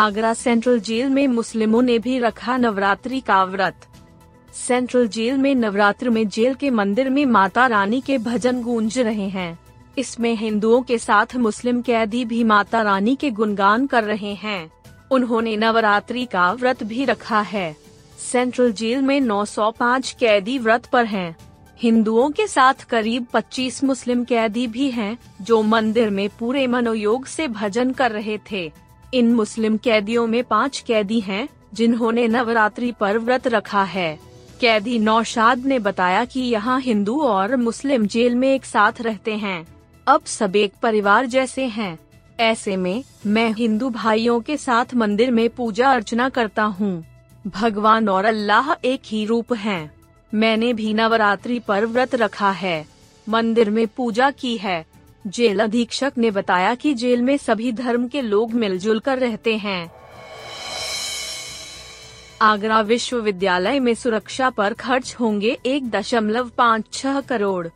Agra central jail में मुस्लिमों ने भी रखा नवरात्रि का व्रत। सेंट्रल जेल में नवरात्र में जेल के मंदिर में माता रानी के भजन गूंज रहे हैं। इसमें हिंदुओं के साथ मुस्लिम कैदी भी माता रानी के गुणगान कर रहे हैं। उन्होंने नवरात्रि का व्रत भी रखा है। सेंट्रल जेल में 905 कैदी व्रत पर हैं। हिंदुओं के साथ करीब 25 मुस्लिम कैदी भी हैं, जो मंदिर में पूरे मनोयोग से भजन कर रहे थे। इन मुस्लिम कैदियों में पाँच कैदी हैं, जिन्होंने नवरात्रि पर व्रत रखा है। कैदी नौशाद ने बताया कि यहाँ हिंदू और मुस्लिम जेल में एक साथ रहते हैं। अब सब एक परिवार जैसे हैं। ऐसे में मैं हिंदू भाइयों के साथ मंदिर में पूजा अर्चना करता हूँ। भगवान और अल्लाह एक ही रूप हैं। मैंने भी नवरात्रि पर व्रत रखा है। मंदिर में पूजा की है। जेल अधीक्षक ने बताया कि जेल में सभी धर्म के लोग मिलजुल कर रहते हैं। आगरा विश्वविद्यालय में सुरक्षा पर खर्च होंगे एक दशमलव पाँच छह करोड़।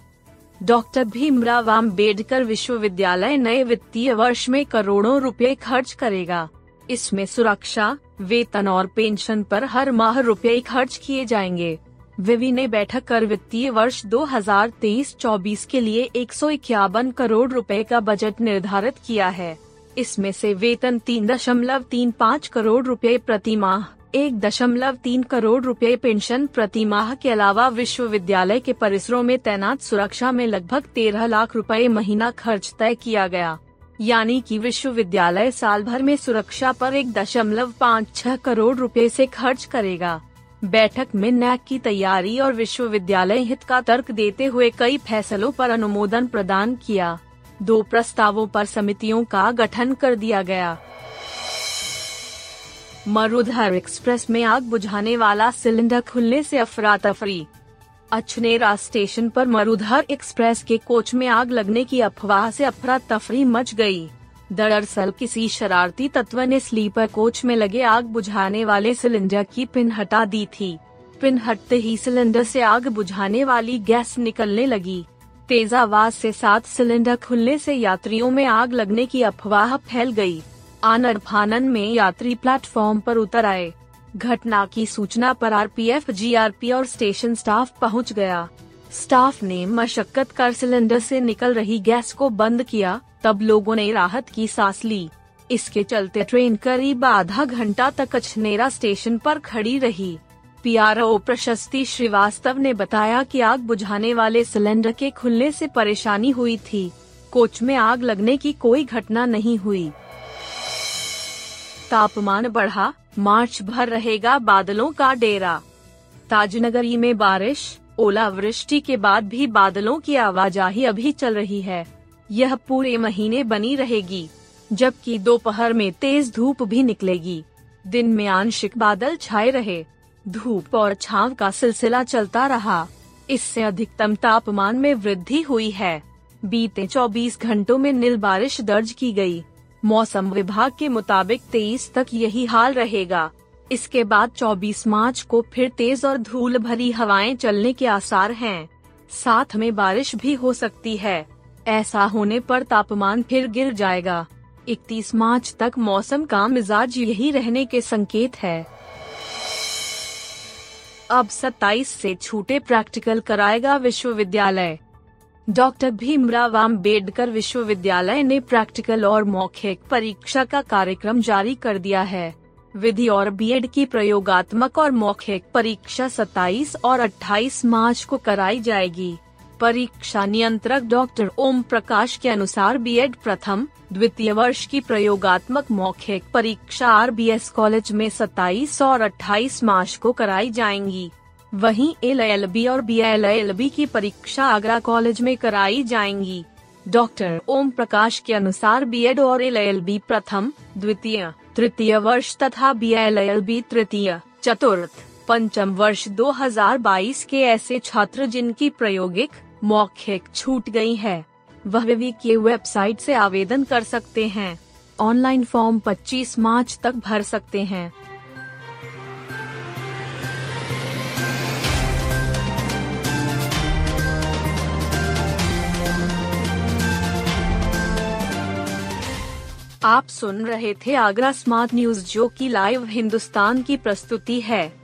डॉक्टर भीमराव आम्बेडकर विश्वविद्यालय नए वित्तीय वर्ष में करोड़ों रुपए खर्च करेगा। इसमें सुरक्षा, वेतन और पेंशन पर हर माह रुपए खर्च किए जाएँगे। विवि ने बैठक कर वित्तीय वर्ष 2023-24 के लिए एक सौ इक्यावन करोड़ रुपए का बजट निर्धारित किया है। इसमें से वेतन तीन दशमलव तीन पाँच करोड़ रुपए प्रति माह, एक दशमलव तीन करोड़ रुपए पेंशन प्रति माह के अलावा विश्वविद्यालय के परिसरों में तैनात सुरक्षा में लगभग तेरह लाख रुपए महीना खर्च तय किया गया। यानी कि विश्वविद्यालय साल भर में सुरक्षा पर एक दशमलव पाँच छह करोड़ रुपए से खर्च करेगा। बैठक में नैक की तैयारी और विश्वविद्यालय हित का तर्क देते हुए कई फैसलों पर अनुमोदन प्रदान किया। दो प्रस्तावों पर समितियों का गठन कर दिया गया। मरुधर एक्सप्रेस में आग बुझाने वाला सिलेंडर खुलने से अफरा तफरी अछनेरा स्टेशन पर मरुधर एक्सप्रेस के कोच में आग लगने की अफवाह से अफरा तफरी मच गई। दरअसल किसी शरारती तत्व ने स्लीपर कोच में लगे आग बुझाने वाले सिलेंडर की पिन हटा दी थी। पिन हटते ही सिलेंडर से आग बुझाने वाली गैस निकलने लगी। तेज आवाज़ से सात सिलेंडर खुलने से यात्रियों में आग लगने की अफवाह फैल गई। आनर फानन में यात्री प्लेटफॉर्म पर उतर आए। घटना की सूचना पर आरपीएफ, जीआरपी और स्टेशन स्टाफ पहुँच गया। स्टाफ ने मशक्कत कर सिलेंडर से निकल रही गैस को बंद किया। तब लोगों ने राहत की सांस ली। इसके चलते ट्रेन करीब आधा घंटा तक अछनेरा स्टेशन पर खड़ी रही। पीआरओ प्रशस्ति श्रीवास्तव ने बताया कि आग बुझाने वाले सिलेंडर के खुलने से परेशानी हुई थी। कोच में आग लगने की कोई घटना नहीं हुई। तापमान बढ़ा, मार्च भर रहेगा बादलों का डेरा। ताजनगरी में बारिश, ओलावृष्टि के बाद भी बादलों की आवाजाही अभी चल रही है। यह पूरे महीने बनी रहेगी, जबकि दोपहर में तेज धूप भी निकलेगी। दिन में आंशिक बादल छाए रहे। धूप और छाव का सिलसिला चलता रहा। इससे अधिकतम तापमान में वृद्धि हुई है। बीते 24 घंटों में नील बारिश दर्ज की गई। मौसम विभाग के मुताबिक 23 तक यही हाल रहेगा। इसके बाद 24 मार्च को फिर तेज और धूल भरी हवाएँ चलने के आसार हैं। साथ में बारिश भी हो सकती है। ऐसा होने पर तापमान फिर गिर जाएगा। 31 मार्च तक मौसम का मिजाज यही रहने के संकेत है। अब 27 से छूटे प्रैक्टिकल कराएगा विश्वविद्यालय। डॉक्टर भीमराव आम्बेडकर विश्वविद्यालय ने प्रैक्टिकल और मौखिक परीक्षा का कार्यक्रम जारी कर दिया है। विधि और बीएड की प्रयोगात्मक और मौखिक परीक्षा 27 और 28 मार्च को कराई जाएगी। परीक्षा नियंत्रक डॉक्टर ओम प्रकाश के अनुसार बीएड प्रथम, द्वितीय वर्ष की प्रयोगात्मक मौखिक परीक्षा आर कॉलेज में 27 और 28 मार्च को कराई जाएँगी। वहीं एल एल बी और बी एल एल बी की परीक्षा आगरा कॉलेज में कराई जाएँगी। डॉक्टर ओम प्रकाश के अनुसार बीएड और एल प्रथम, द्वितीय, तृतीय वर्ष तथा बी एल बी तृतीय, चतुर्थ पंचम वर्ष 2022 के ऐसे छात्र जिनकी प्रायोगिक मौखिक छूट गई है, वह विवि की वेबसाइट से आवेदन कर सकते हैं। ऑनलाइन फॉर्म 25 मार्च तक भर सकते हैं। आप सुन रहे थे आगरा स्मार्ट न्यूज़ जो की लाइव हिंदुस्तान की प्रस्तुति है।